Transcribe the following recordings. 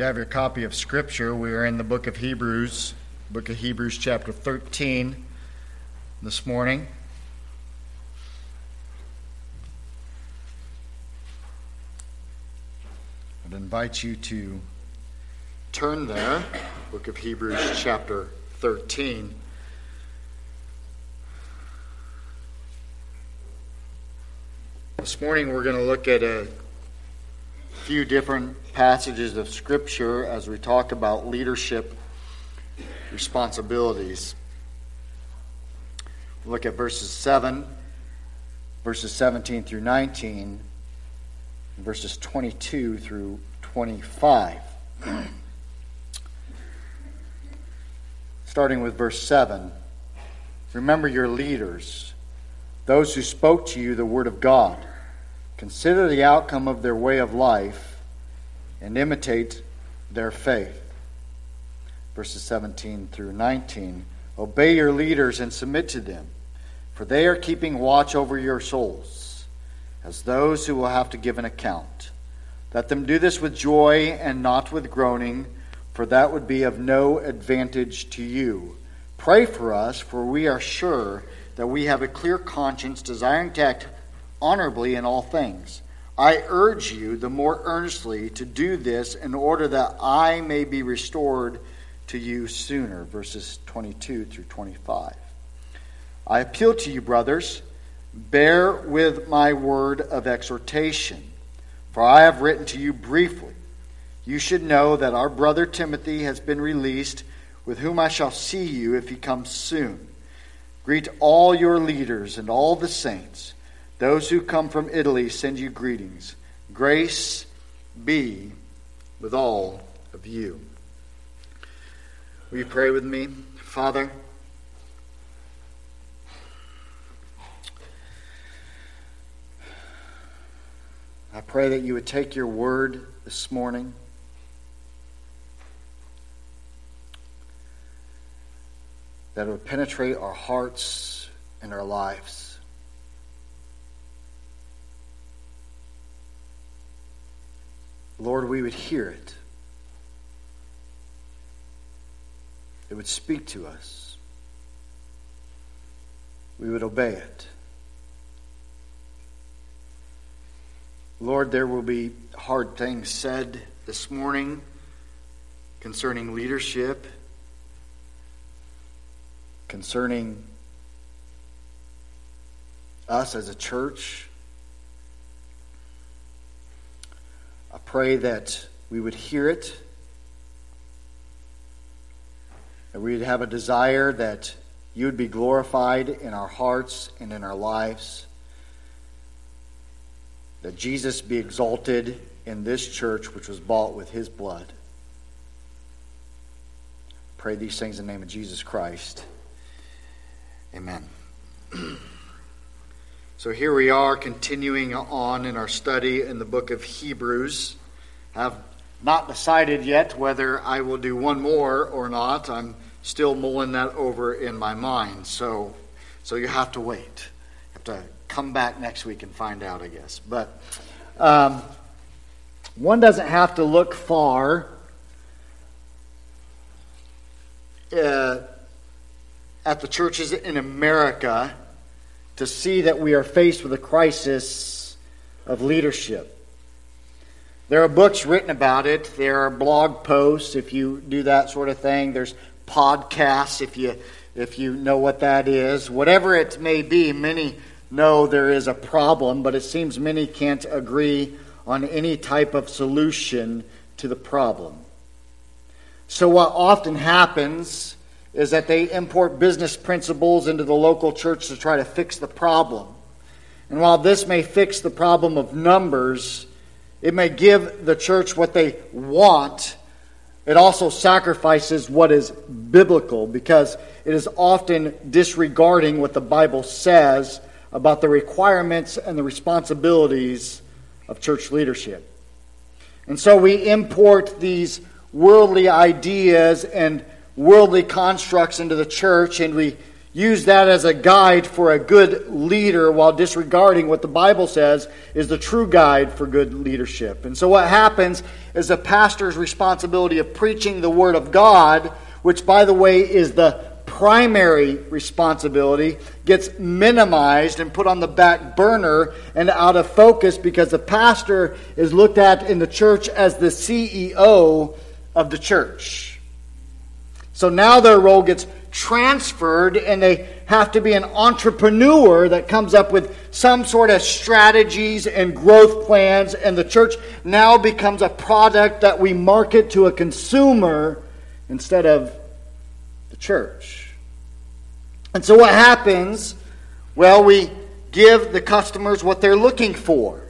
you have your copy of Scripture, we are in the book of Hebrews, book of Hebrews, chapter 13, this morning. I'd invite you to turn there, book of Hebrews, chapter 13. This morning we're going to look at a few different passages of Scripture as we talk about leadership responsibilities. We'll look at verses 7, verses 17 through 19, verses 22 through 25. Starting with verse 7 Remember your leaders, those who spoke to you the word of God. Consider the outcome of their way of life and imitate their faith. Verses 17 through 19. Obey your leaders and submit to them, for they are keeping watch over your souls, as those who will have to give an account. Let them do this with joy and not with groaning, for that would be of no advantage to you. Pray for us, for we are sure that we have a clear conscience, desiring to act honorably in all things. I urge you the more earnestly to do this in order that I may be restored to you sooner. Verses 22 through 25. I appeal to you, brothers, bear with my word of exhortation, for I have written to you briefly. You should know that our brother Timothy has been released, with whom I shall see you if he comes soon. Greet all your leaders and all the saints. Those who come from Italy send you greetings. Grace be with all of you. Will you pray with me? Father, I pray that you would take your word this morning. That it would penetrate our hearts and our lives. Lord, we would hear it. It would speak to us. We would obey it. Lord, there will be hard things said this morning concerning leadership, concerning us as a church. Pray that we would hear it, that we would have a desire that you would be glorified in our hearts and in our lives, that Jesus be exalted in this church which was bought with his blood. Pray these things in the name of Jesus Christ. Amen. So here we are continuing on in our study in the book of Hebrews. I've not decided yet whether I will do one more or not. I'm still mulling that over in my mind. So so you have to wait. You have to come back next week and find out, I guess. But um, one doesn't have to look far uh, at the churches in America to see that we are faced with a crisis of leadership. There are books written about it. There are blog posts if you do that sort of thing. There's podcasts if you if you know what that is. Whatever it may be, many know there is a problem, but it seems many can't agree on any type of solution to the problem. So what often happens is that they import business principles into the local church to try to fix the problem. And while this may fix the problem of numbers, it may give the church what they want. It also sacrifices what is biblical because it is often disregarding what the Bible says about the requirements and the responsibilities of church leadership. And so we import these worldly ideas and worldly constructs into the church, and we use that as a guide for a good leader while disregarding what the Bible says is the true guide for good leadership. And so, what happens is a pastor's responsibility of preaching the Word of God, which, by the way, is the primary responsibility, gets minimized and put on the back burner and out of focus because the pastor is looked at in the church as the CEO of the church. So now their role gets transferred and they have to be an entrepreneur that comes up with some sort of strategies and growth plans and the church now becomes a product that we market to a consumer instead of the church. And so what happens? Well, we give the customers what they're looking for.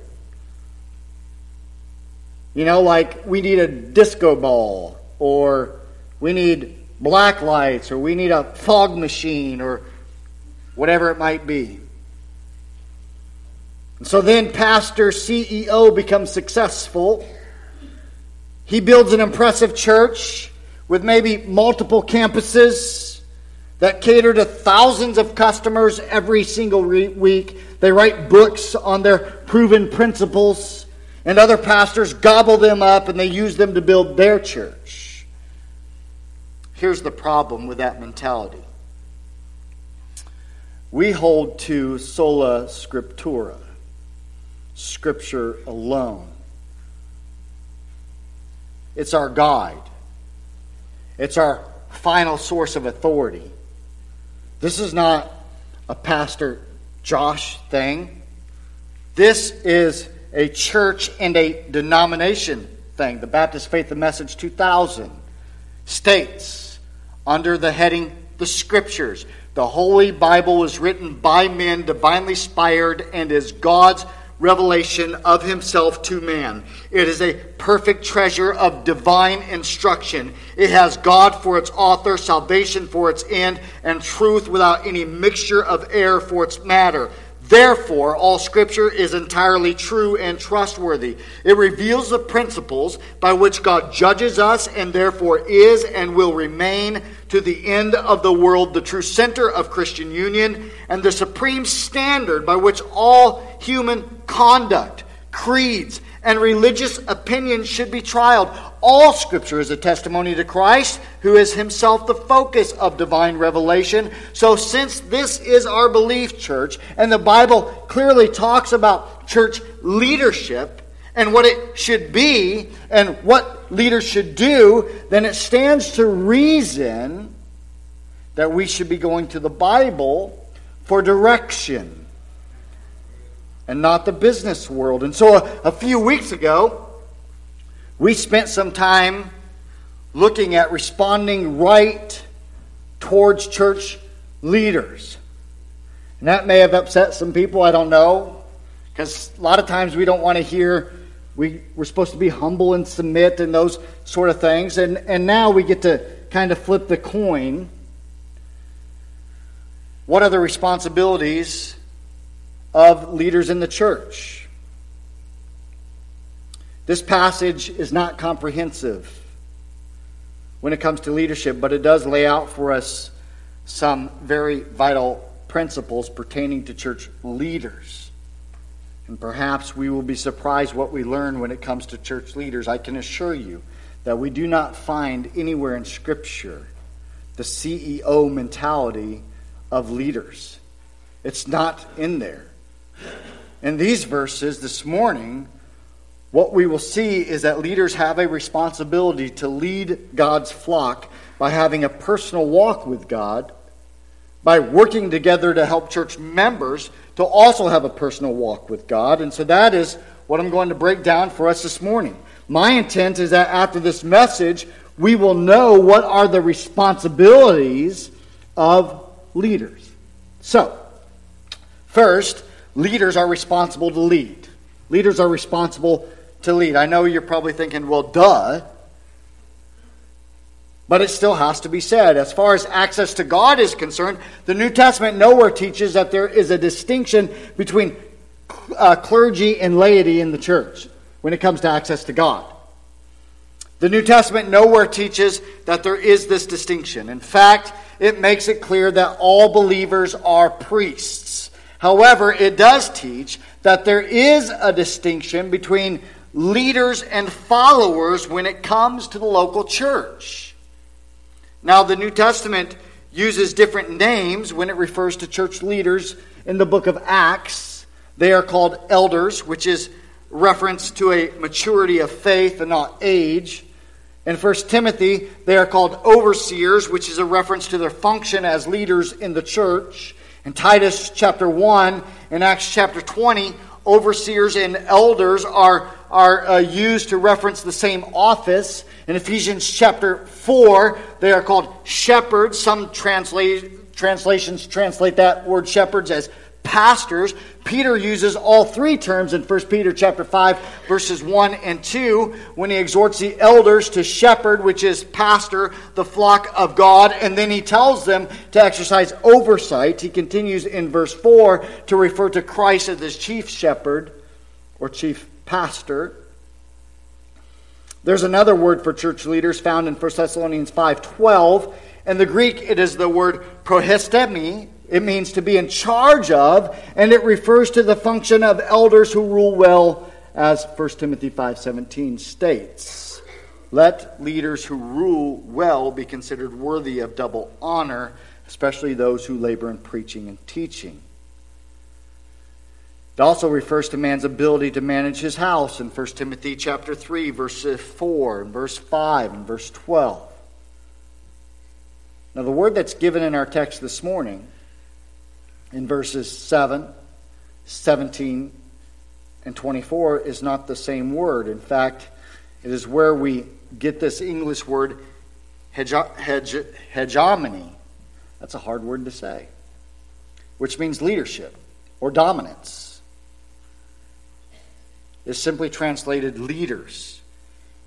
You know, like we need a disco ball or we need black lights or we need a fog machine or whatever it might be. And so then, pastor, CEO becomes successful. He builds an impressive church with maybe multiple campuses that cater to thousands of customers every single week. They write books on their proven principles, and other pastors gobble them up and they use them to build their church. Here's the problem with that mentality we hold to sola scriptura, scripture alone. It's our guide, it's our final source of authority. This is not a Pastor Josh thing. This is a church and a denomination thing. The Baptist Faith and Message 2000 states under the heading The Scriptures. The Holy Bible was written by men, divinely inspired, and is God's revelation of Himself to man. It is a perfect treasure of divine instruction. It has God for its author, salvation for its end, and truth without any mixture of error for its matter. Therefore, all Scripture is entirely true and trustworthy. It reveals the principles by which God judges us and therefore is and will remain to the end of the world the true center of Christian union and the supreme standard by which all human conduct, creeds, and religious opinions should be trialed. All Scripture is a testimony to Christ, who is himself the focus of divine revelation. So, since this is our belief, church, and the Bible clearly talks about church leadership and what it should be and what leaders should do, then it stands to reason that we should be going to the Bible for direction and not the business world. And so a, a few weeks ago, we spent some time looking at responding right towards church leaders. And that may have upset some people, I don't know. Because a lot of times we don't want to hear we, we're supposed to be humble and submit and those sort of things. And, and now we get to kind of flip the coin. What are the responsibilities of leaders in the church. This passage is not comprehensive when it comes to leadership, but it does lay out for us some very vital principles pertaining to church leaders. And perhaps we will be surprised what we learn when it comes to church leaders. I can assure you that we do not find anywhere in Scripture the CEO mentality of leaders. It's not in there. In these verses this morning, what we will see is that leaders have a responsibility to lead God's flock by having a personal walk with God, by working together to help church members to also have a personal walk with God. And so that is what I'm going to break down for us this morning. My intent is that after this message, we will know what are the responsibilities of leaders. So, first, leaders are responsible to lead. Leaders are responsible to lead. I know you're probably thinking, well, duh. But it still has to be said. As far as access to God is concerned, the New Testament nowhere teaches that there is a distinction between uh, clergy and laity in the church when it comes to access to God. The New Testament nowhere teaches that there is this distinction. In fact, it makes it clear that all believers are priests. However, it does teach that there is a distinction between leaders and followers when it comes to the local church. Now, the New Testament uses different names when it refers to church leaders in the book of Acts. They are called elders, which is reference to a maturity of faith and not age. In 1 Timothy, they are called overseers, which is a reference to their function as leaders in the church. In Titus chapter 1 and Acts chapter 20, overseers and elders are, are uh, used to reference the same office. In Ephesians chapter 4, they are called shepherds. Some translate, translations translate that word shepherds as pastors. Peter uses all three terms in 1 Peter chapter 5 verses 1 and 2 when he exhorts the elders to shepherd which is pastor the flock of God and then he tells them to exercise oversight. He continues in verse 4 to refer to Christ as his chief shepherd or chief pastor. There's another word for church leaders found in 1 Thessalonians 5:12. In the Greek it is the word prohistemi, it means to be in charge of, and it refers to the function of elders who rule well, as 1 Timothy 5:17 states. Let leaders who rule well be considered worthy of double honor, especially those who labor in preaching and teaching. It also refers to man's ability to manage his house in 1 Timothy chapter 3 verse 4 and verse 5 and verse 12. Now the word that's given in our text this morning in verses 7, 17, and 24 is not the same word. In fact, it is where we get this English word hegemony. That's a hard word to say, which means leadership or dominance. Is simply translated leaders.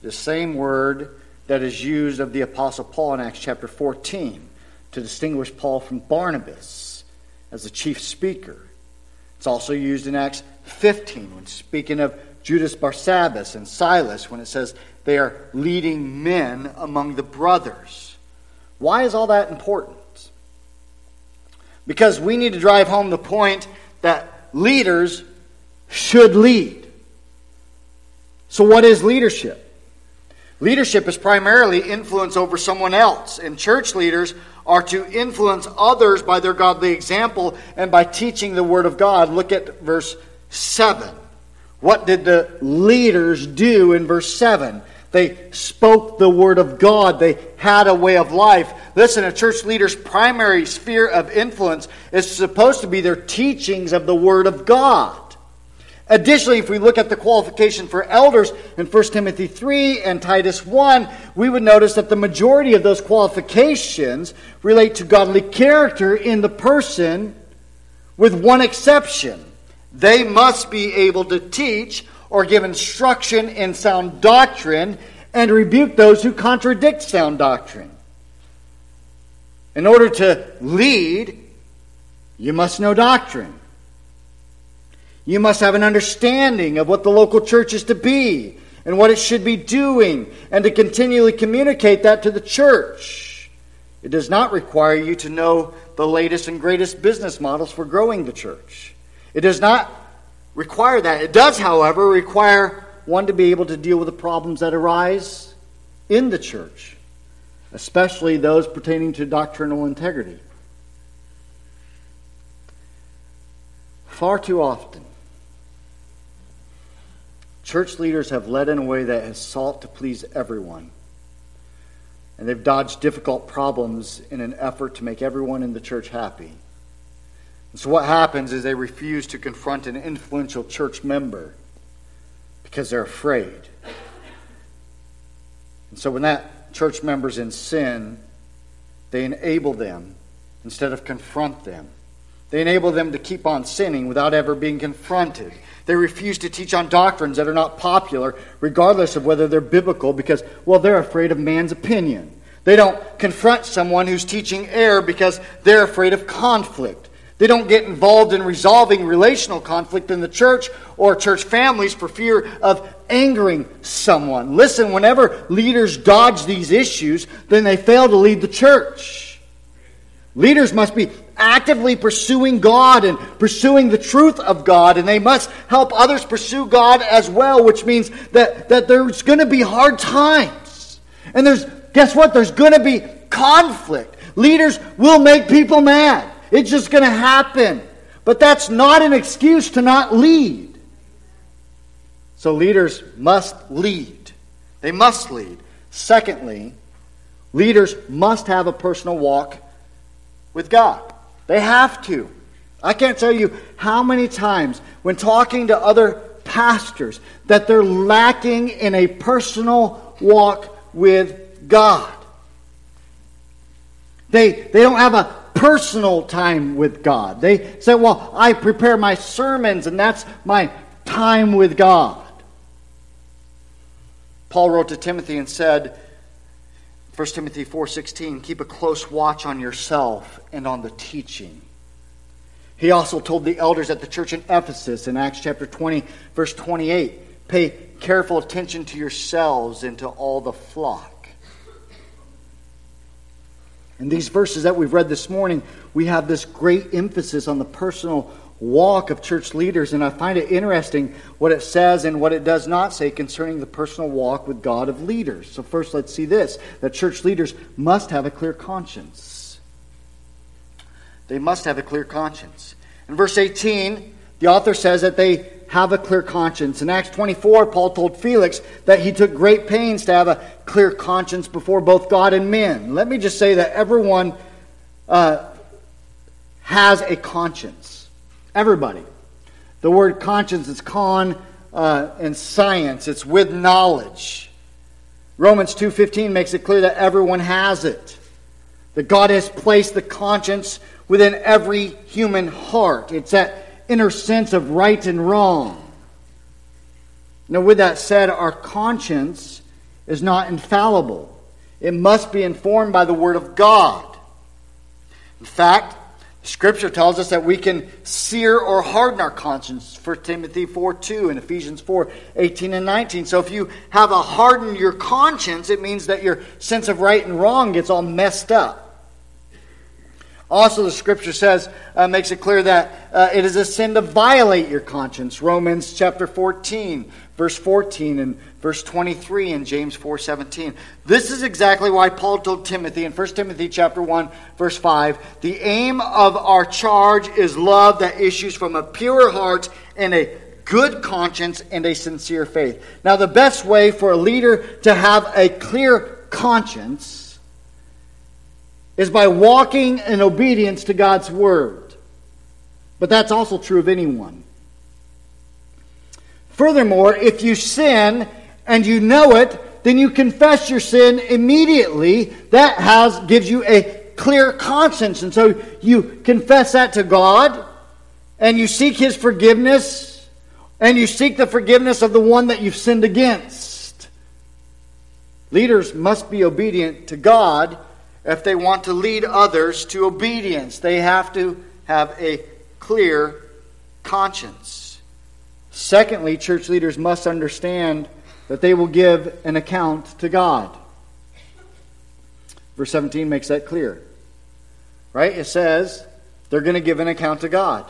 The same word that is used of the Apostle Paul in Acts chapter 14 to distinguish Paul from Barnabas as the chief speaker. It's also used in Acts 15 when speaking of Judas Barsabbas and Silas when it says they are leading men among the brothers. Why is all that important? Because we need to drive home the point that leaders should lead. So, what is leadership? Leadership is primarily influence over someone else, and church leaders are to influence others by their godly example and by teaching the Word of God. Look at verse 7. What did the leaders do in verse 7? They spoke the Word of God. They had a way of life. Listen, a church leader's primary sphere of influence is supposed to be their teachings of the Word of God. Additionally, if we look at the qualification for elders in 1 Timothy 3 and Titus 1, we would notice that the majority of those qualifications relate to godly character in the person, with one exception. They must be able to teach or give instruction in sound doctrine and rebuke those who contradict sound doctrine. In order to lead, you must know doctrine. You must have an understanding of what the local church is to be and what it should be doing, and to continually communicate that to the church. It does not require you to know the latest and greatest business models for growing the church. It does not require that. It does, however, require one to be able to deal with the problems that arise in the church, especially those pertaining to doctrinal integrity. Far too often, Church leaders have led in a way that has sought to please everyone. And they've dodged difficult problems in an effort to make everyone in the church happy. And so what happens is they refuse to confront an influential church member because they're afraid. And so when that church member's in sin, they enable them instead of confront them. They enable them to keep on sinning without ever being confronted. They refuse to teach on doctrines that are not popular, regardless of whether they're biblical, because, well, they're afraid of man's opinion. They don't confront someone who's teaching error because they're afraid of conflict. They don't get involved in resolving relational conflict in the church or church families for fear of angering someone. Listen, whenever leaders dodge these issues, then they fail to lead the church. Leaders must be actively pursuing God and pursuing the truth of God, and they must help others pursue God as well, which means that, that there's going to be hard times. And there's, guess what? There's going to be conflict. Leaders will make people mad. It's just going to happen. But that's not an excuse to not lead. So leaders must lead. They must lead. Secondly, leaders must have a personal walk with God. They have to. I can't tell you how many times when talking to other pastors that they're lacking in a personal walk with God. They, they don't have a personal time with God. They say, well, I prepare my sermons and that's my time with God. Paul wrote to Timothy and said, 1 Timothy 4:16, keep a close watch on yourself and on the teaching. He also told the elders at the church in Ephesus in Acts chapter 20 verse 28, pay careful attention to yourselves and to all the flock. In these verses that we've read this morning, we have this great emphasis on the personal walk of church leaders, and I find it interesting what it says and what it does not say concerning the personal walk with God of leaders. So, first, let's see this that church leaders must have a clear conscience. They must have a clear conscience. In verse 18, the author says that they have a clear conscience. In Acts 24, Paul told Felix that he took great pains to have a clear conscience before both God and men. Let me just say that everyone uh, has a conscience. Everybody. The word conscience is con uh, in science. It's with knowledge. Romans 2:15 makes it clear that everyone has it. That God has placed the conscience within every human heart. It's that inner sense of right and wrong. Now, with that said, our conscience is not infallible. It must be informed by the Word of God. In fact, Scripture tells us that we can sear or harden our conscience. 1 Timothy 4 2 and Ephesians 4 18 and 19. So if you have a hardened your conscience, it means that your sense of right and wrong gets all messed up. Also, the scripture says, uh, makes it clear that uh, it is a sin to violate your conscience. Romans chapter 14, verse 14, and verse 23 in James 4:17. This is exactly why Paul told Timothy in 1 Timothy chapter 1, verse 5, the aim of our charge is love that issues from a pure heart and a good conscience and a sincere faith. Now, the best way for a leader to have a clear conscience is by walking in obedience to God's word. But that's also true of anyone. Furthermore, if you sin and you know it, then you confess your sin immediately. That has gives you a clear conscience. And so you confess that to God and you seek his forgiveness and you seek the forgiveness of the one that you've sinned against. Leaders must be obedient to God if they want to lead others to obedience, they have to have a clear conscience. Secondly, church leaders must understand that they will give an account to God. Verse 17 makes that clear. Right? It says they're going to give an account to God.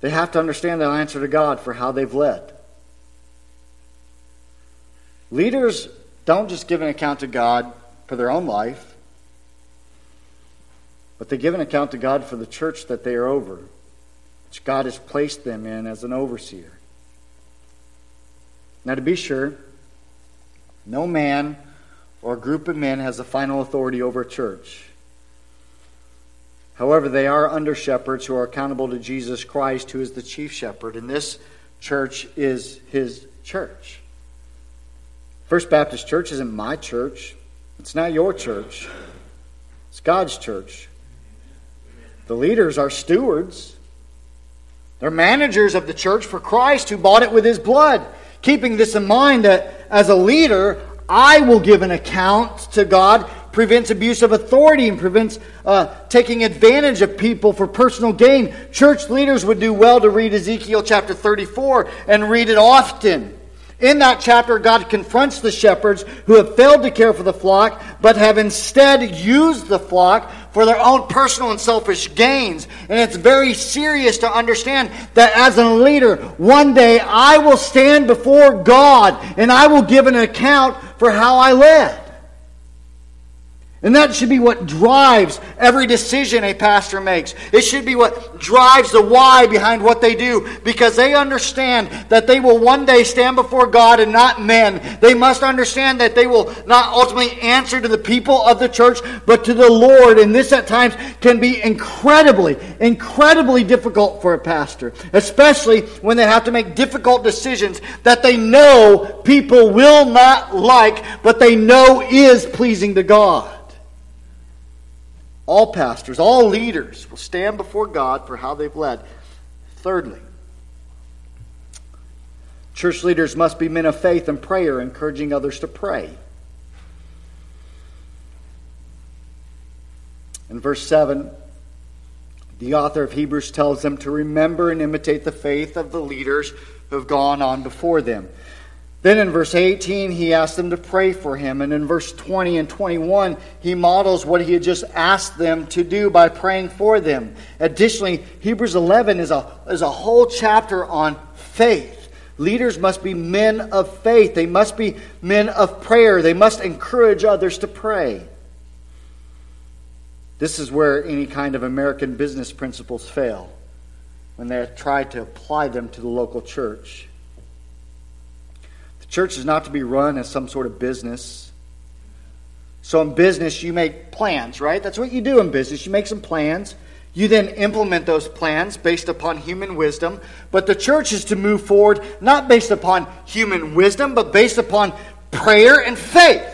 They have to understand they'll answer to God for how they've led. Leaders don't just give an account to God for their own life, but they give an account to God for the church that they are over, which God has placed them in as an overseer. Now, to be sure, no man or group of men has the final authority over a church. However, they are under shepherds who are accountable to Jesus Christ, who is the chief shepherd, and this church is his church. First Baptist Church isn't my church. It's not your church. It's God's church. The leaders are stewards. They're managers of the church for Christ who bought it with his blood. Keeping this in mind that as a leader, I will give an account to God prevents abuse of authority and prevents uh, taking advantage of people for personal gain. Church leaders would do well to read Ezekiel chapter 34 and read it often. In that chapter, God confronts the shepherds who have failed to care for the flock, but have instead used the flock for their own personal and selfish gains. And it's very serious to understand that as a leader, one day I will stand before God and I will give an account for how I led. And that should be what drives every decision a pastor makes. It should be what drives the why behind what they do because they understand that they will one day stand before God and not men. They must understand that they will not ultimately answer to the people of the church but to the Lord. And this at times can be incredibly, incredibly difficult for a pastor, especially when they have to make difficult decisions that they know people will not like but they know is pleasing to God. All pastors, all leaders will stand before God for how they've led. Thirdly, church leaders must be men of faith and prayer, encouraging others to pray. In verse 7, the author of Hebrews tells them to remember and imitate the faith of the leaders who have gone on before them. Then in verse 18, he asks them to pray for him. And in verse 20 and 21, he models what he had just asked them to do by praying for them. Additionally, Hebrews 11 is a, is a whole chapter on faith. Leaders must be men of faith, they must be men of prayer, they must encourage others to pray. This is where any kind of American business principles fail when they try to apply them to the local church. The church is not to be run as some sort of business. So in business, you make plans, right? That's what you do in business. You make some plans. You then implement those plans based upon human wisdom. But the church is to move forward not based upon human wisdom, but based upon prayer and faith.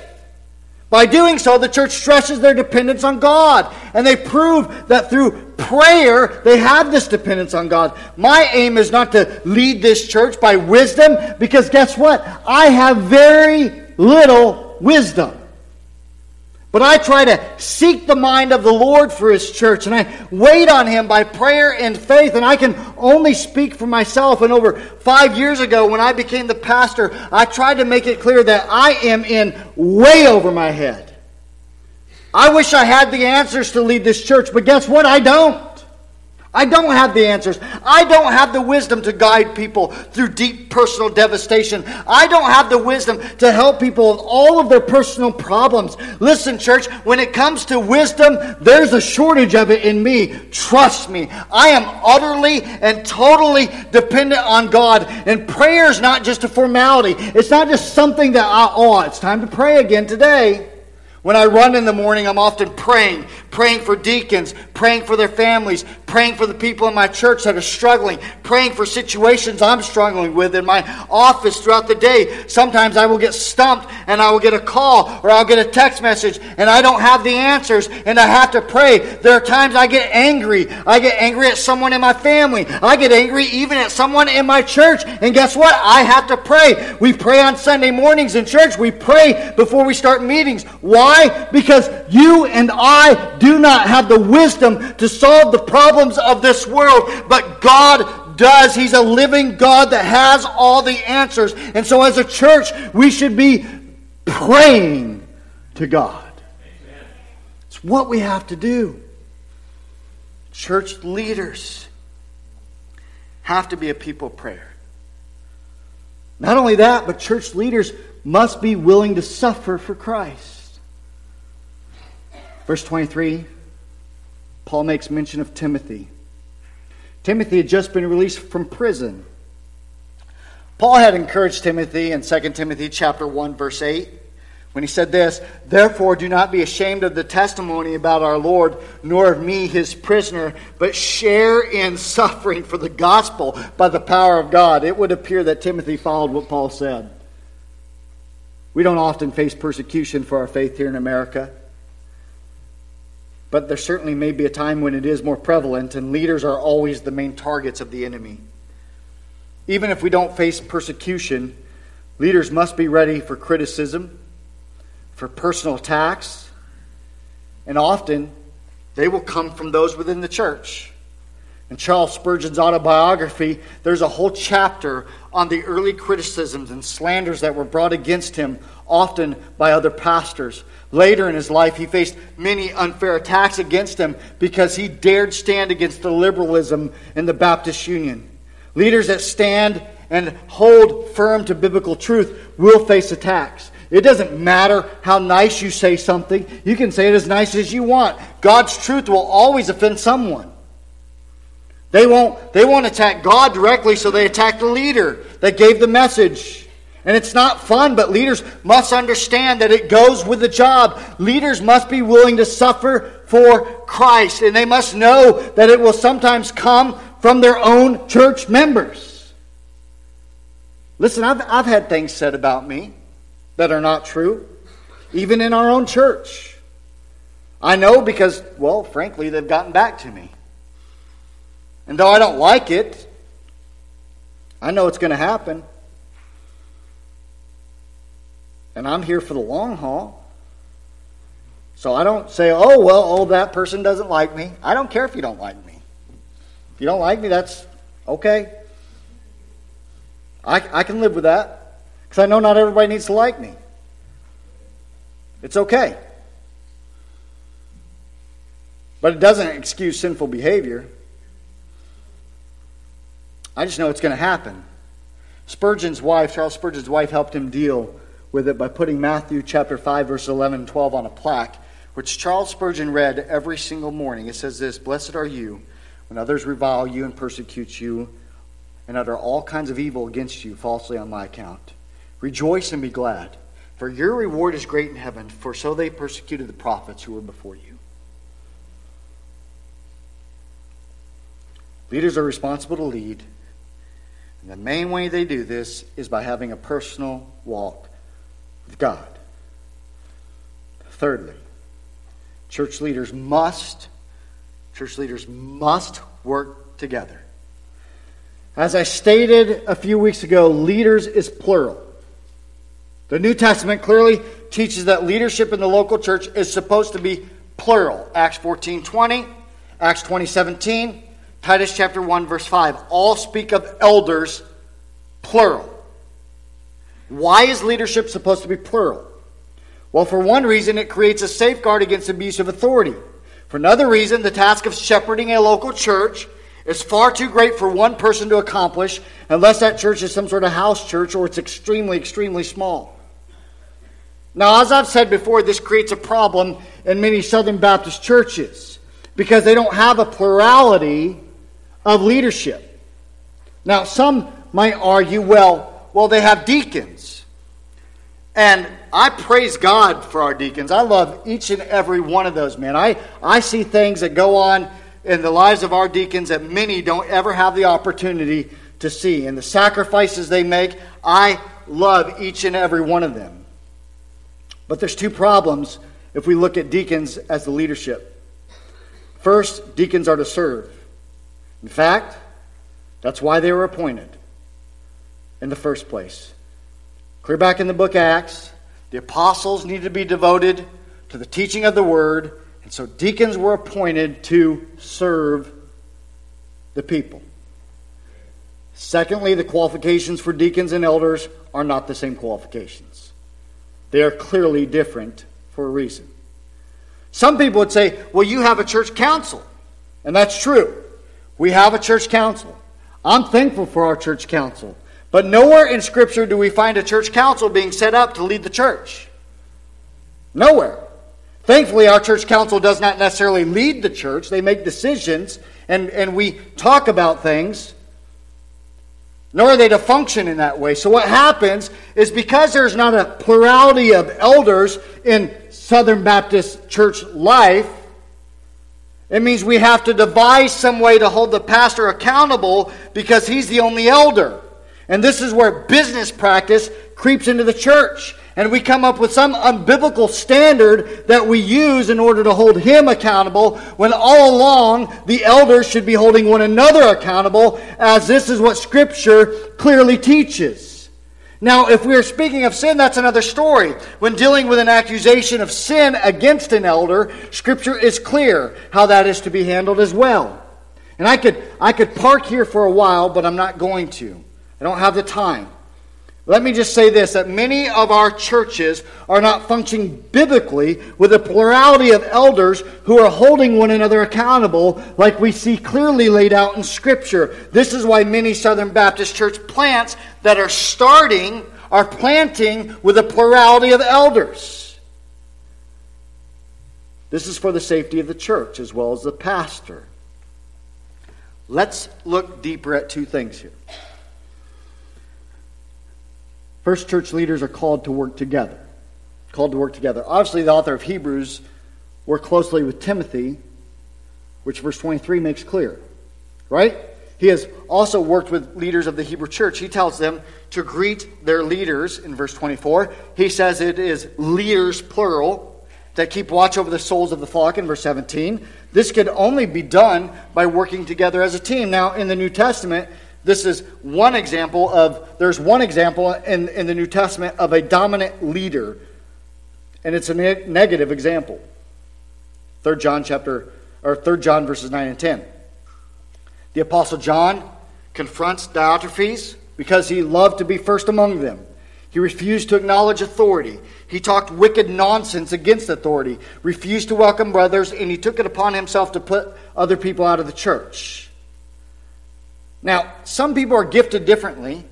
By doing so, the church stresses their dependence on God, and they prove that through prayer they have this dependence on God. My aim is not to lead this church by wisdom, because guess what? I have very little wisdom. But I try to seek the mind of the Lord for His church, and I wait on Him by prayer and faith. And I can only speak for myself. And over five years ago, when I became the pastor, I tried to make it clear that I am in way over my head. I wish I had the answers to lead this church, but guess what? I don't. I don't have the answers. I don't have the wisdom to guide people through deep personal devastation. I don't have the wisdom to help people with all of their personal problems. Listen, church, when it comes to wisdom, there's a shortage of it in me. Trust me. I am utterly and totally dependent on God. And prayer is not just a formality. It's not just something that I, oh, it's time to pray again today. When I run in the morning, I'm often praying, praying for deacons, praying for their families, praying for the people in my church that are struggling, praying for situations I'm struggling with in my office throughout the day. Sometimes I will get stumped and I will get a call or I'll get a text message and I don't have the answers and I have to pray. There are times I get angry. I get angry at someone in my family. I get angry even at someone in my church. And guess what? I have to pray. We pray on Sunday mornings in church. We pray before we start meetings. Why? Because you and I do not have the wisdom to solve the problems of this world, but God does. He's a living God that has all the answers. And so, as a church, we should be praying to God. It's what we have to do. Church leaders have to be a people of prayer. Not only that, but church leaders must be willing to suffer for Christ. Verse 23, Paul makes mention of Timothy. Timothy had just been released from prison. Paul had encouraged Timothy in 2 Timothy chapter 1 verse 8 when he said this, Therefore do not be ashamed of the testimony about our Lord, nor of me his prisoner, but share in suffering for the gospel by the power of God. It would appear that Timothy followed what Paul said. We don't often face persecution for our faith here in America. But there certainly may be a time when it is more prevalent, and leaders are always the main targets of the enemy. Even if we don't face persecution, leaders must be ready for criticism, for personal attacks, And often, they will come from those within the church. In Charles Spurgeon's autobiography, there's a whole chapter on the early criticisms and slanders that were brought against him, often by other pastors. Later in his life, he faced many unfair attacks against him because he dared stand against the liberalism in the Baptist Union. Leaders that stand and hold firm to biblical truth will face attacks. It doesn't matter how nice you say something, you can say it as nice as you want. God's truth will always offend someone. They won't, they won't attack God directly, so they attack the leader that gave the message. And it's not fun, but leaders must understand that it goes with the job. Leaders must be willing to suffer for Christ, and they must know that it will sometimes come from their own church members. Listen, I've, I've had things said about me that are not true, even in our own church. I know because, well, frankly, they've gotten back to me. And though I don't like it, I know it's going to happen. And I'm here for the long haul. So I don't say, oh, well, oh, that person doesn't like me. I don't care if you don't like me. If you don't like me, that's okay. I, I can live with that because I know not everybody needs to like me. It's okay. But it doesn't excuse sinful behavior. I just know it's going to happen. Spurgeon's wife, Charles Spurgeon's wife, helped him deal with it by putting Matthew chapter 5, verse 11 and 12 on a plaque, which Charles Spurgeon read every single morning. It says this Blessed are you when others revile you and persecute you and utter all kinds of evil against you falsely on my account. Rejoice and be glad, for your reward is great in heaven, for so they persecuted the prophets who were before you. Leaders are responsible to lead. And the main way they do this is by having a personal walk God. Thirdly, church leaders must church leaders must work together. As I stated a few weeks ago, leaders is plural. The New Testament clearly teaches that leadership in the local church is supposed to be plural. Acts 14:20, Acts 20:17, Titus chapter 1 verse 5 all speak of elders plural. Why is leadership supposed to be plural? Well, for one reason, it creates a safeguard against abuse of authority. For another reason, the task of shepherding a local church is far too great for one person to accomplish unless that church is some sort of house church or it's extremely, extremely small. Now, as I've said before, this creates a problem in many Southern Baptist churches because they don't have a plurality of leadership. Now, some might argue, well, well, they have deacons. And I praise God for our deacons. I love each and every one of those men. I, I see things that go on in the lives of our deacons that many don't ever have the opportunity to see. And the sacrifices they make, I love each and every one of them. But there's two problems if we look at deacons as the leadership. First, deacons are to serve. In fact, that's why they were appointed in the first place. Clear back in the book Acts, the apostles needed to be devoted to the teaching of the word, and so deacons were appointed to serve the people. Secondly, the qualifications for deacons and elders are not the same qualifications. They are clearly different for a reason. Some people would say, well, you have a church council. And that's true. We have a church council. I'm thankful for our church council. But nowhere in Scripture do we find a church council being set up to lead the church. Nowhere. Thankfully, our church council does not necessarily lead the church. They make decisions, and, and we talk about things, nor are they to function in that way. So, what happens is because there's not a plurality of elders in Southern Baptist church life, it means we have to devise some way to hold the pastor accountable because he's the only elder. And this is where business practice creeps into the church. And we come up with some unbiblical standard that we use in order to hold him accountable, when all along the elders should be holding one another accountable, as this is what Scripture clearly teaches. Now, if we are speaking of sin, that's another story. When dealing with an accusation of sin against an elder, Scripture is clear how that is to be handled as well. And I could, I could park here for a while, but I'm not going to. I don't have the time. Let me just say this that many of our churches are not functioning biblically with a plurality of elders who are holding one another accountable, like we see clearly laid out in Scripture. This is why many Southern Baptist church plants that are starting are planting with a plurality of elders. This is for the safety of the church as well as the pastor. Let's look deeper at two things here. First, church leaders are called to work together. Called to work together. Obviously, the author of Hebrews worked closely with Timothy, which verse 23 makes clear. Right? He has also worked with leaders of the Hebrew church. He tells them to greet their leaders in verse 24. He says it is leaders, plural, that keep watch over the souls of the flock in verse 17. This could only be done by working together as a team. Now, in the New Testament, this is one example of, there's one example in, in the New Testament of a dominant leader, and it's a ne- negative example. 3 John chapter, or 3 John verses 9 and 10. The Apostle John confronts Diotrephes because he loved to be first among them. He refused to acknowledge authority. He talked wicked nonsense against authority, refused to welcome brothers, and he took it upon himself to put other people out of the church. Now, some people are gifted differently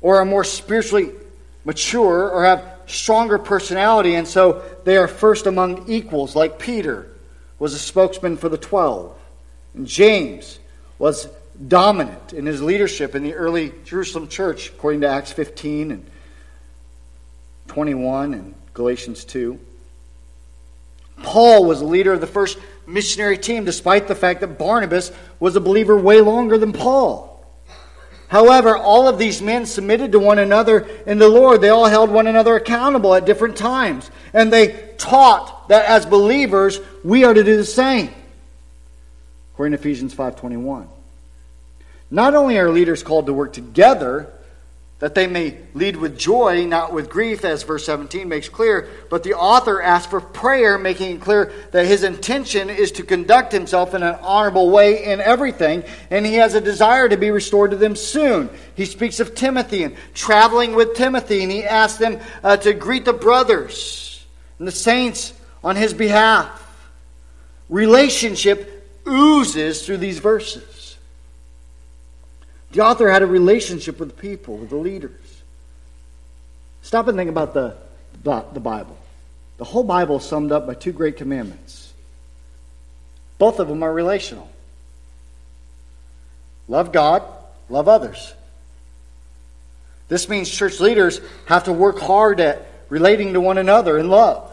or are more spiritually mature or have stronger personality, and so they are first among equals, like Peter was a spokesman for the twelve, and James was dominant in his leadership in the early Jerusalem church, according to Acts 15 and 21 and Galatians 2. Paul was the leader of the first missionary team, despite the fact that Barnabas was a believer way longer than Paul. However, all of these men submitted to one another in the Lord. They all held one another accountable at different times. And they taught that as believers, we are to do the same. According to Ephesians 5.21. Not only are leaders called to work together, that they may lead with joy, not with grief, as verse 17 makes clear. But the author asks for prayer, making it clear that his intention is to conduct himself in an honorable way in everything, and he has a desire to be restored to them soon. He speaks of Timothy and traveling with Timothy, and he asks them uh, to greet the brothers and the saints on his behalf. Relationship oozes through these verses. The author had a relationship with the people, with the leaders. Stop and think about the, the Bible. The whole Bible is summed up by two great commandments. Both of them are relational love God, love others. This means church leaders have to work hard at relating to one another in love.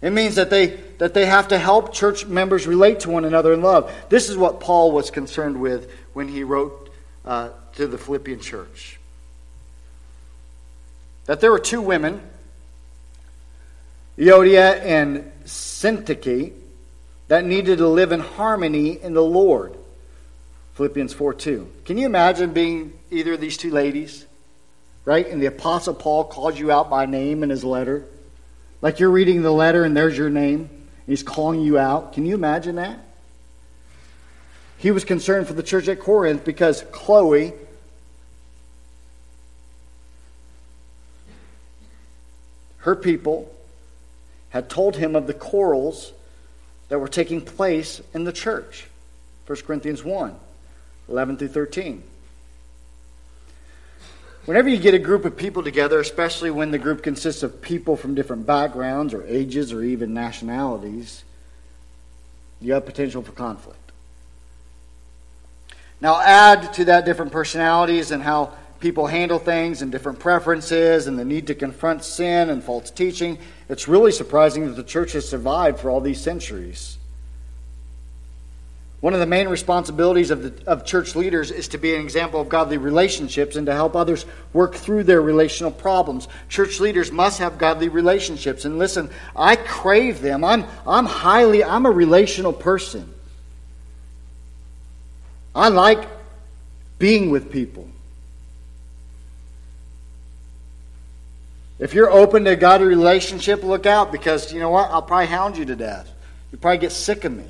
It means that they, that they have to help church members relate to one another in love. This is what Paul was concerned with when he wrote uh, to the Philippian church. That there were two women, Euodia and Syntyche, that needed to live in harmony in the Lord. Philippians 4 2. Can you imagine being either of these two ladies? Right? And the Apostle Paul calls you out by name in his letter. Like you're reading the letter and there's your name. And He's calling you out. Can you imagine that? He was concerned for the church at Corinth because Chloe, her people, had told him of the quarrels that were taking place in the church. 1 Corinthians 1 11 through 13. Whenever you get a group of people together, especially when the group consists of people from different backgrounds or ages or even nationalities, you have potential for conflict. Now, add to that different personalities and how people handle things and different preferences and the need to confront sin and false teaching. It's really surprising that the church has survived for all these centuries. One of the main responsibilities of, the, of church leaders is to be an example of godly relationships and to help others work through their relational problems. Church leaders must have godly relationships. And listen, I crave them. I'm, I'm highly, I'm a relational person. I like being with people. If you're open to a godly relationship, look out because you know what? I'll probably hound you to death. You'll probably get sick of me.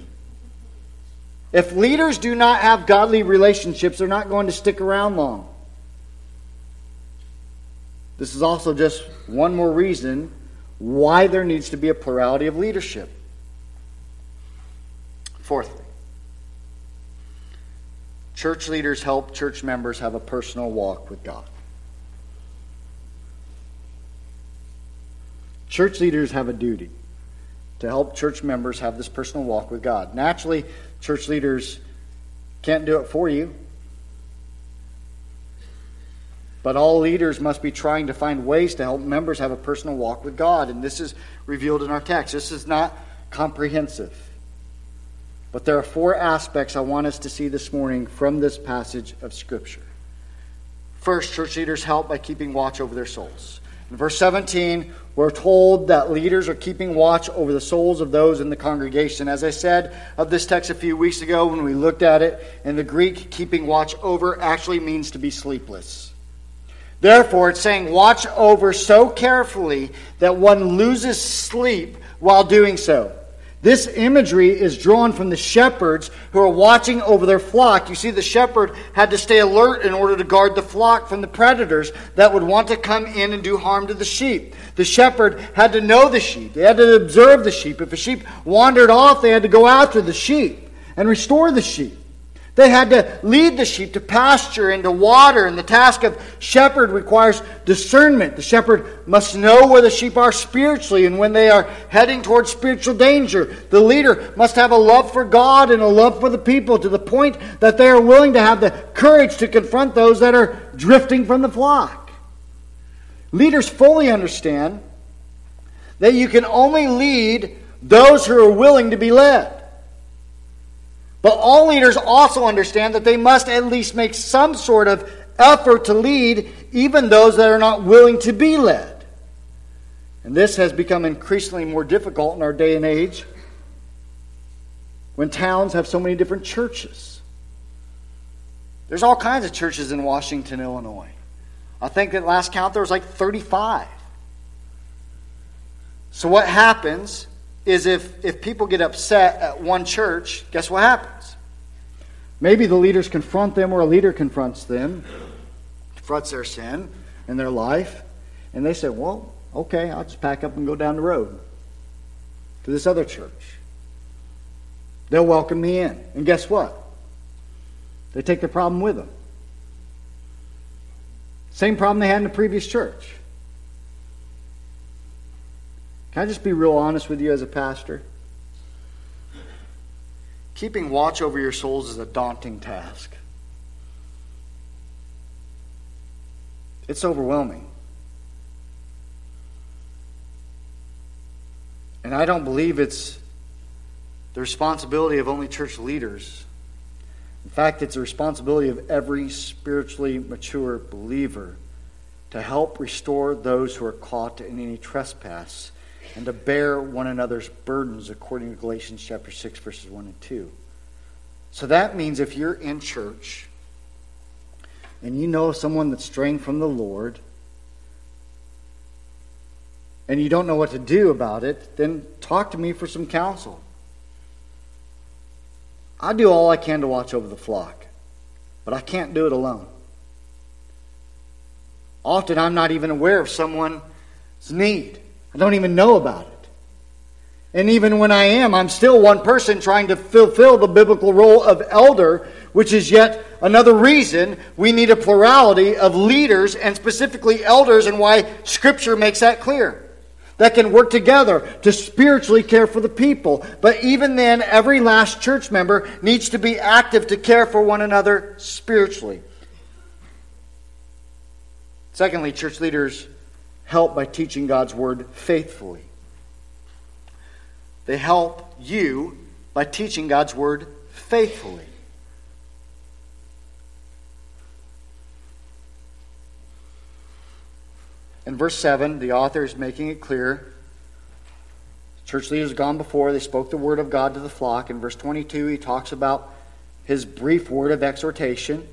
If leaders do not have godly relationships, they're not going to stick around long. This is also just one more reason why there needs to be a plurality of leadership. Fourthly, church leaders help church members have a personal walk with God. Church leaders have a duty to help church members have this personal walk with God. Naturally, church leaders can't do it for you. But all leaders must be trying to find ways to help members have a personal walk with God. And this is revealed in our text. This is not comprehensive. But there are four aspects I want us to see this morning from this passage of Scripture. First, church leaders help by keeping watch over their souls. In verse 17, we're told that leaders are keeping watch over the souls of those in the congregation. As I said of this text a few weeks ago when we looked at it, in the Greek, keeping watch over actually means to be sleepless. Therefore, it's saying watch over so carefully that one loses sleep while doing so. This imagery is drawn from the shepherds who are watching over their flock. You see, the shepherd had to stay alert in order to guard the flock from the predators that would want to come in and do harm to the sheep. The shepherd had to know the sheep, they had to observe the sheep. If a sheep wandered off, they had to go after the sheep and restore the sheep. They had to lead the sheep to pasture and to water, and the task of shepherd requires discernment. The shepherd must know where the sheep are spiritually and when they are heading towards spiritual danger. The leader must have a love for God and a love for the people to the point that they are willing to have the courage to confront those that are drifting from the flock. Leaders fully understand that you can only lead those who are willing to be led. But all leaders also understand that they must at least make some sort of effort to lead even those that are not willing to be led. And this has become increasingly more difficult in our day and age when towns have so many different churches. There's all kinds of churches in Washington, Illinois. I think at last count there was like 35. So what happens is if, if people get upset at one church, guess what happens? Maybe the leaders confront them or a leader confronts them, confronts their sin and their life, and they say, Well, okay, I'll just pack up and go down the road to this other church. They'll welcome me in. And guess what? They take the problem with them. Same problem they had in the previous church. Can I just be real honest with you as a pastor? Keeping watch over your souls is a daunting task. It's overwhelming. And I don't believe it's the responsibility of only church leaders. In fact, it's the responsibility of every spiritually mature believer to help restore those who are caught in any trespass and to bear one another's burdens according to Galatians chapter 6 verses 1 and 2. So that means if you're in church and you know someone that's straying from the Lord and you don't know what to do about it, then talk to me for some counsel. I do all I can to watch over the flock, but I can't do it alone. Often I'm not even aware of someone's need. I don't even know about it. And even when I am, I'm still one person trying to fulfill the biblical role of elder, which is yet another reason we need a plurality of leaders and specifically elders, and why Scripture makes that clear. That can work together to spiritually care for the people. But even then, every last church member needs to be active to care for one another spiritually. Secondly, church leaders help by teaching God's word faithfully. They help you by teaching God's word faithfully. In verse 7, the author is making it clear. Church leaders gone before. They spoke the word of God to the flock. In verse 22, he talks about his brief word of exhortation.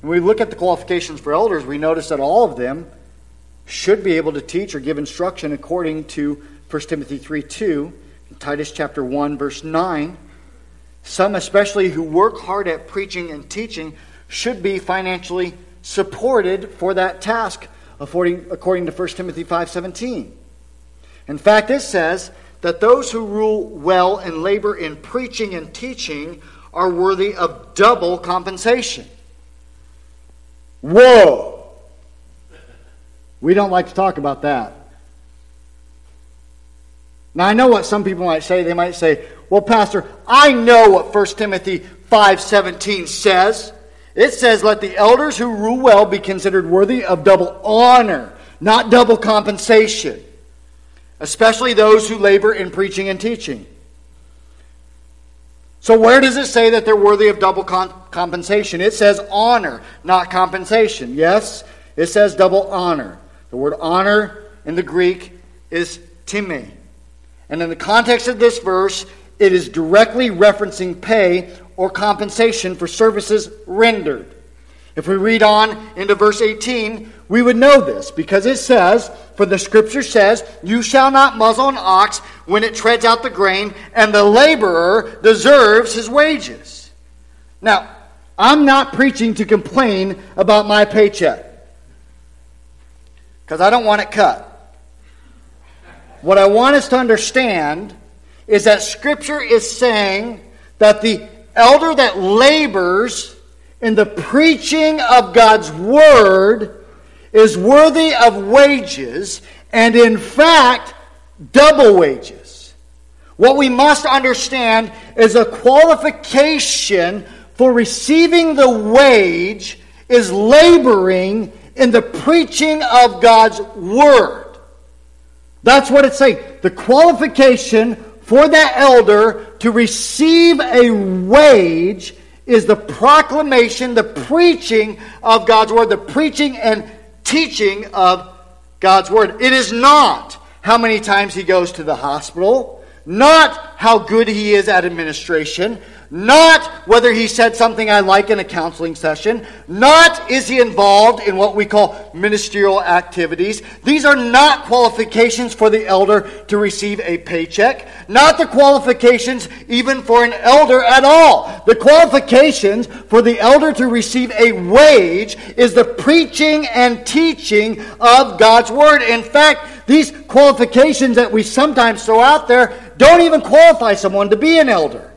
And we look at the qualifications for elders, we notice that all of them should be able to teach or give instruction according to 1 Timothy 3 2, Titus chapter 1, verse 9. Some, especially who work hard at preaching and teaching, should be financially supported for that task, according, according to 1 Timothy 5.17. In fact, it says that those who rule well and labor in preaching and teaching are worthy of double compensation. Whoa! We don't like to talk about that. Now, I know what some people might say. They might say, well, Pastor, I know what 1 Timothy 5.17 says. It says, let the elders who rule well be considered worthy of double honor, not double compensation, especially those who labor in preaching and teaching. So, where does it say that they're worthy of double compensation? It says honor, not compensation. Yes, it says double honor. The word honor in the Greek is time. And in the context of this verse, it is directly referencing pay or compensation for services rendered. If we read on into verse 18, we would know this because it says, For the scripture says, You shall not muzzle an ox when it treads out the grain, and the laborer deserves his wages. Now, I'm not preaching to complain about my paycheck because I don't want it cut. What I want us to understand is that Scripture is saying that the elder that labors in the preaching of God's Word is worthy of wages, and in fact, double wages. What we must understand is a qualification for receiving the wage is laboring in the preaching of God's Word. That's what it's saying. The qualification for that elder to receive a wage is the proclamation, the preaching of God's word, the preaching and teaching of God's word. It is not how many times he goes to the hospital, not how good he is at administration, not whether he said something I like in a counseling session. Not is he involved in what we call ministerial activities. These are not qualifications for the elder to receive a paycheck. Not the qualifications even for an elder at all. The qualifications for the elder to receive a wage is the preaching and teaching of God's Word. In fact, these qualifications that we sometimes throw out there don't even qualify someone to be an elder.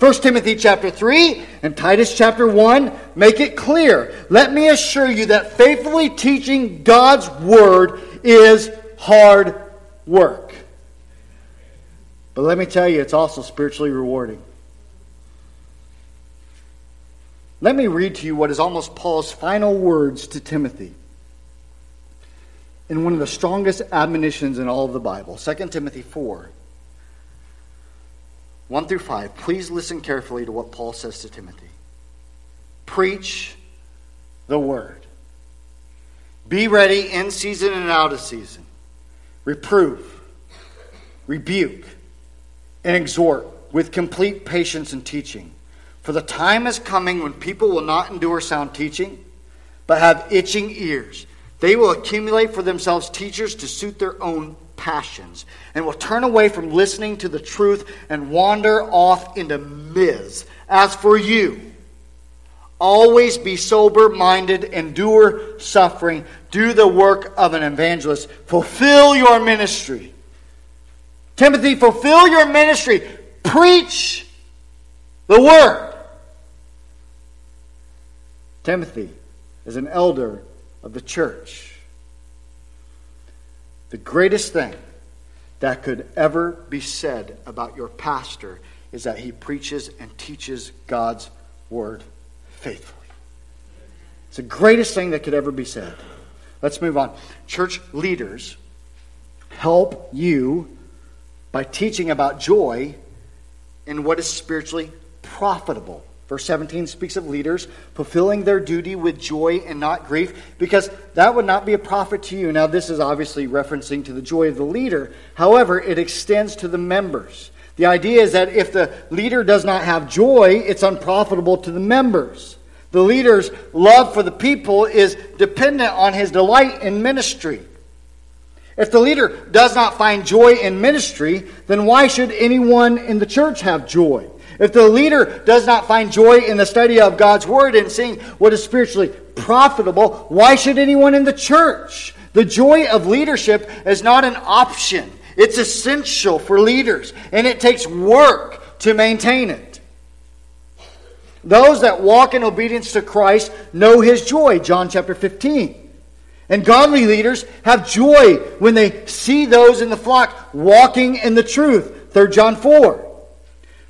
1 Timothy chapter 3 and Titus chapter 1 make it clear. Let me assure you that faithfully teaching God's word is hard work. But let me tell you, it's also spiritually rewarding. Let me read to you what is almost Paul's final words to Timothy in one of the strongest admonitions in all of the Bible 2 Timothy 4 1 through 5, please listen carefully to what Paul says to Timothy. Preach the word. Be ready in season and out of season. Reprove, rebuke, and exhort with complete patience and teaching. For the time is coming when people will not endure sound teaching, but have itching ears. They will accumulate for themselves teachers to suit their own passions and will turn away from listening to the truth and wander off into myths. As for you, always be sober minded, endure suffering, do the work of an evangelist, fulfill your ministry. Timothy, fulfill your ministry, preach the word. Timothy is an elder of the church. The greatest thing that could ever be said about your pastor is that he preaches and teaches God's word faithfully. It's the greatest thing that could ever be said. Let's move on. Church leaders help you by teaching about joy and what is spiritually profitable. Verse 17 speaks of leaders fulfilling their duty with joy and not grief, because that would not be a profit to you. Now, this is obviously referencing to the joy of the leader. However, it extends to the members. The idea is that if the leader does not have joy, it's unprofitable to the members. The leader's love for the people is dependent on his delight in ministry. If the leader does not find joy in ministry, then why should anyone in the church have joy? If the leader does not find joy in the study of God's word and seeing what is spiritually profitable, why should anyone in the church? The joy of leadership is not an option. It's essential for leaders, and it takes work to maintain it. Those that walk in obedience to Christ know his joy, John chapter 15. And godly leaders have joy when they see those in the flock walking in the truth, 3 John 4.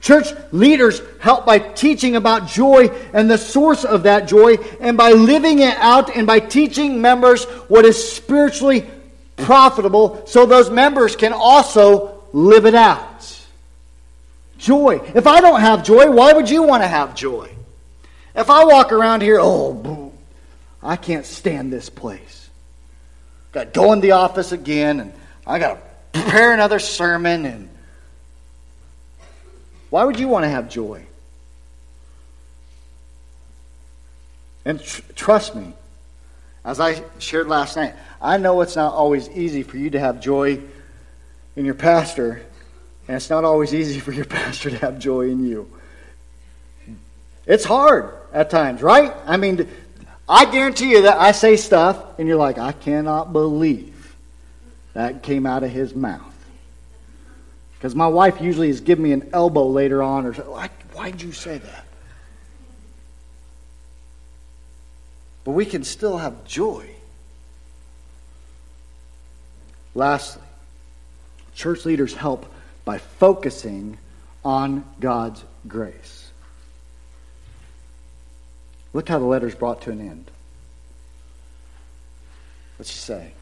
Church leaders help by teaching about joy and the source of that joy, and by living it out and by teaching members what is spiritually profitable so those members can also live it out. Joy. If I don't have joy, why would you want to have joy? If I walk around here, oh, boo, I can't stand this place. Got to go in the office again, and I got to prepare another sermon, and why would you want to have joy? And tr- trust me, as I shared last night, I know it's not always easy for you to have joy in your pastor, and it's not always easy for your pastor to have joy in you. It's hard at times, right? I mean, I guarantee you that I say stuff, and you're like, I cannot believe that came out of his mouth. Because my wife usually is giving me an elbow later on, or why, why'd you say that? But we can still have joy. Lastly, church leaders help by focusing on God's grace. Look how the letter is brought to an end. What's he say?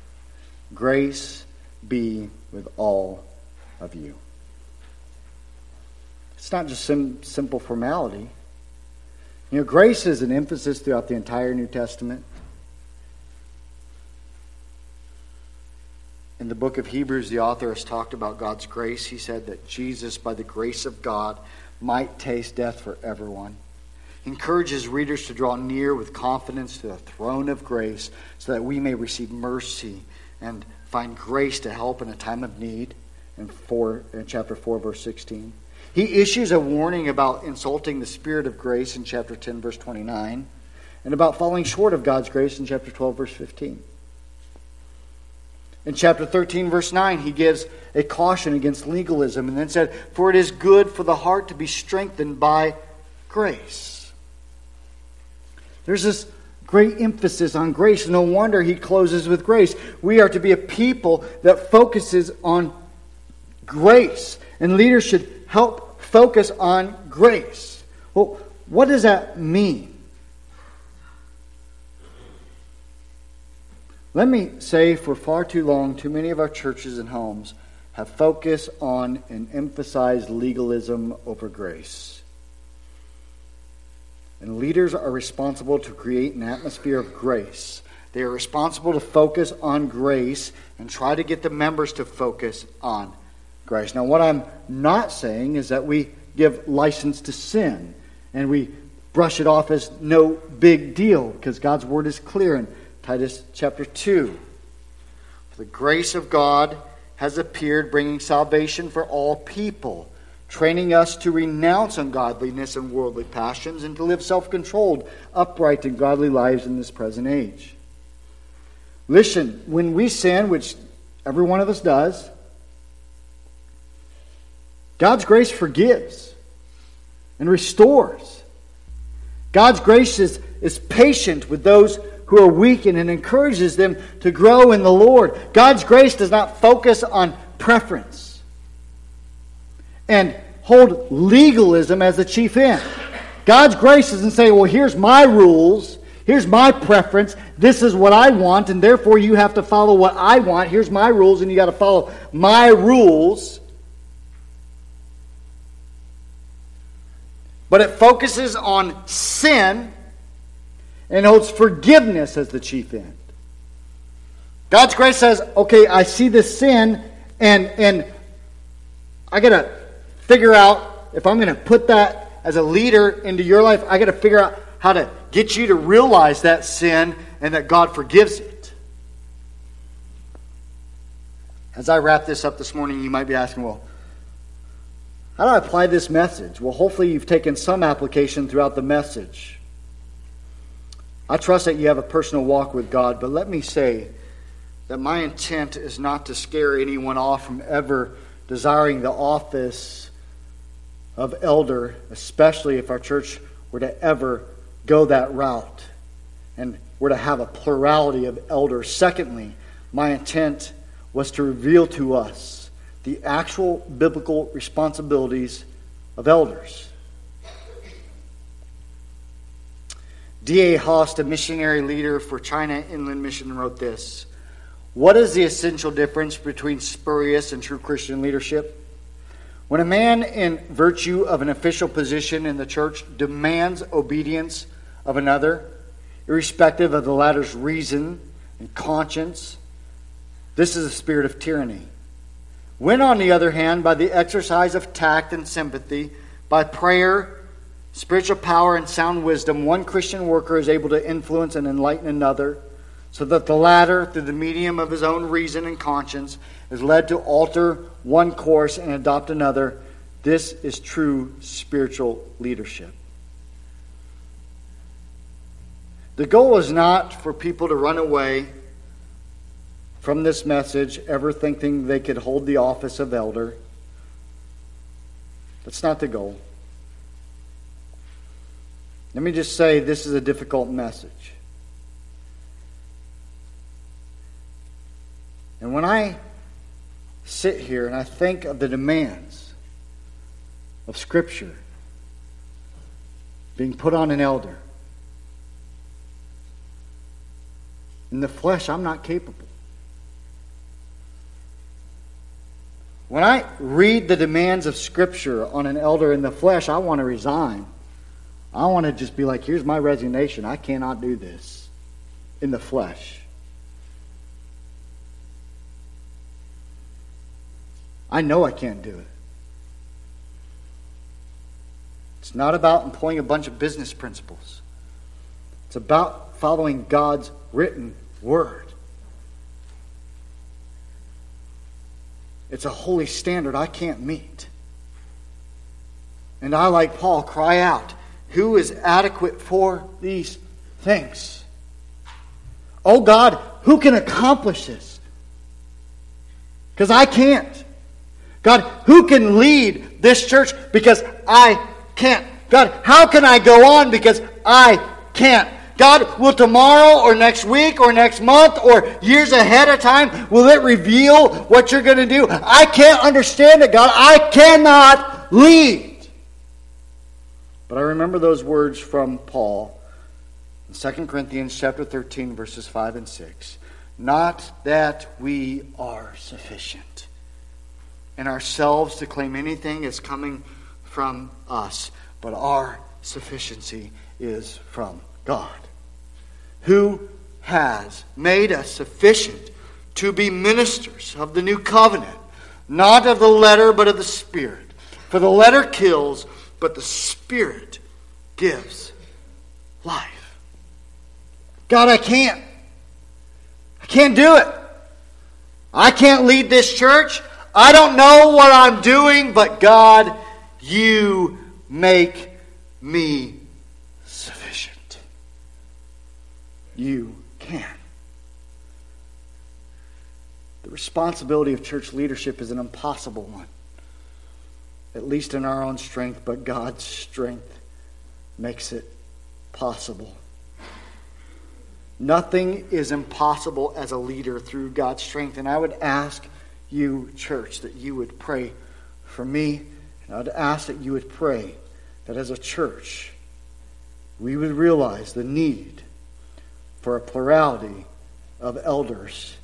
Grace be with all of you. It's not just some simple formality. You know, grace is an emphasis throughout the entire New Testament. In the book of Hebrews, the author has talked about God's grace. He said that Jesus, by the grace of God, might taste death for everyone. He encourages readers to draw near with confidence to the throne of grace so that we may receive mercy and find grace to help in a time of need in, four, in chapter 4, verse 16. He issues a warning about insulting the Spirit of grace in chapter 10, verse 29, and about falling short of God's grace in chapter 12, verse 15. In chapter 13, verse 9, he gives a caution against legalism and then said, For it is good for the heart to be strengthened by grace. There's this great emphasis on grace. No wonder he closes with grace. We are to be a people that focuses on grace. And leaders should help focus on grace. Well, what does that mean? Let me say for far too long, too many of our churches and homes have focused on and emphasized legalism over grace. And leaders are responsible to create an atmosphere of grace. They are responsible to focus on grace and try to get the members to focus on grace. Now, what I'm not saying is that we give license to sin and we brush it off as no big deal because God's word is clear in Titus chapter 2. The grace of God has appeared, bringing salvation for all people, training us to renounce ungodliness and worldly passions and to live self controlled, upright, and godly lives in this present age. Listen, when we sin, which every one of us does, God's grace forgives and restores. God's grace is, is patient with those who are weakened and encourages them to grow in the Lord. God's grace does not focus on preference and hold legalism as the chief end. God's grace doesn't say, well, here's my rules, here's my preference, this is what I want, and therefore you have to follow what I want. Here's my rules, and you got to follow my rules. But it focuses on sin and holds forgiveness as the chief end. God's grace says, okay, I see this sin, and, and I got to figure out if I'm going to put that as a leader into your life, I got to figure out how to get you to realize that sin and that God forgives it. As I wrap this up this morning, you might be asking, well, how do I apply this message? Well, hopefully, you've taken some application throughout the message. I trust that you have a personal walk with God, but let me say that my intent is not to scare anyone off from ever desiring the office of elder, especially if our church were to ever go that route and were to have a plurality of elders. Secondly, my intent was to reveal to us the actual biblical responsibilities of elders. D.A. Hoste, a missionary leader for China Inland Mission, wrote this What is the essential difference between spurious and true Christian leadership? When a man in virtue of an official position in the church demands obedience of another, irrespective of the latter's reason and conscience, this is a spirit of tyranny. When, on the other hand, by the exercise of tact and sympathy, by prayer, spiritual power, and sound wisdom, one Christian worker is able to influence and enlighten another, so that the latter, through the medium of his own reason and conscience, is led to alter one course and adopt another, this is true spiritual leadership. The goal is not for people to run away from this message ever thinking they could hold the office of elder. That's not the goal. Let me just say this is a difficult message. And when I sit here and I think of the demands of Scripture being put on an elder, in the flesh, I'm not capable. When I read the demands of Scripture on an elder in the flesh, I want to resign. I want to just be like, here's my resignation. I cannot do this in the flesh. I know I can't do it. It's not about employing a bunch of business principles, it's about following God's written word. It's a holy standard I can't meet. And I, like Paul, cry out, Who is adequate for these things? Oh God, who can accomplish this? Because I can't. God, who can lead this church? Because I can't. God, how can I go on? Because I can't. God, will tomorrow or next week or next month or years ahead of time, will it reveal what you're going to do? I can't understand it, God. I cannot lead. But I remember those words from Paul in 2 Corinthians chapter 13 verses 5 and 6. Not that we are sufficient in ourselves to claim anything as coming from us, but our sufficiency is from God who has made us sufficient to be ministers of the new covenant, not of the letter, but of the Spirit. For the letter kills, but the Spirit gives life. God, I can't. I can't do it. I can't lead this church. I don't know what I'm doing, but God, you make me you can. The responsibility of church leadership is an impossible one, at least in our own strength, but God's strength makes it possible. Nothing is impossible as a leader through God's strength. And I would ask you, church, that you would pray for me. And I would ask that you would pray that as a church, we would realize the need for a plurality of elders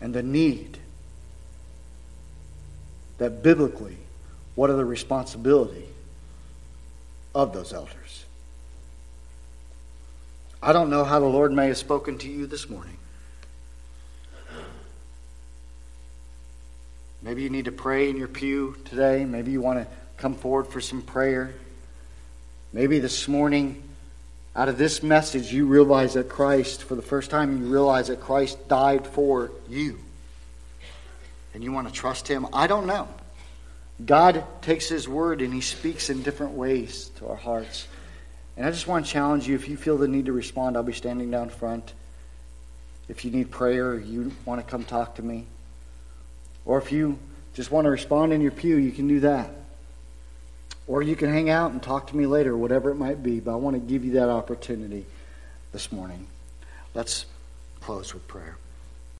and the need that biblically, what are the responsibility of those elders? I don't know how the Lord may have spoken to you this morning. Maybe you need to pray in your pew today. Maybe you want to come forward for some prayer. Maybe this morning out of this message, you realize that Christ, for the first time, you realize that Christ died for you. and you want to trust Him? I don't know. God takes His word and He speaks in different ways to our hearts. And I just want to challenge you if you feel the need to respond, I'll be standing down front. If you need prayer, you want to come talk to me. Or if you just want to respond in your pew, you can do that. Or you can hang out and talk to me later, whatever it might be. But I want to give you that opportunity this morning. Let's close with prayer.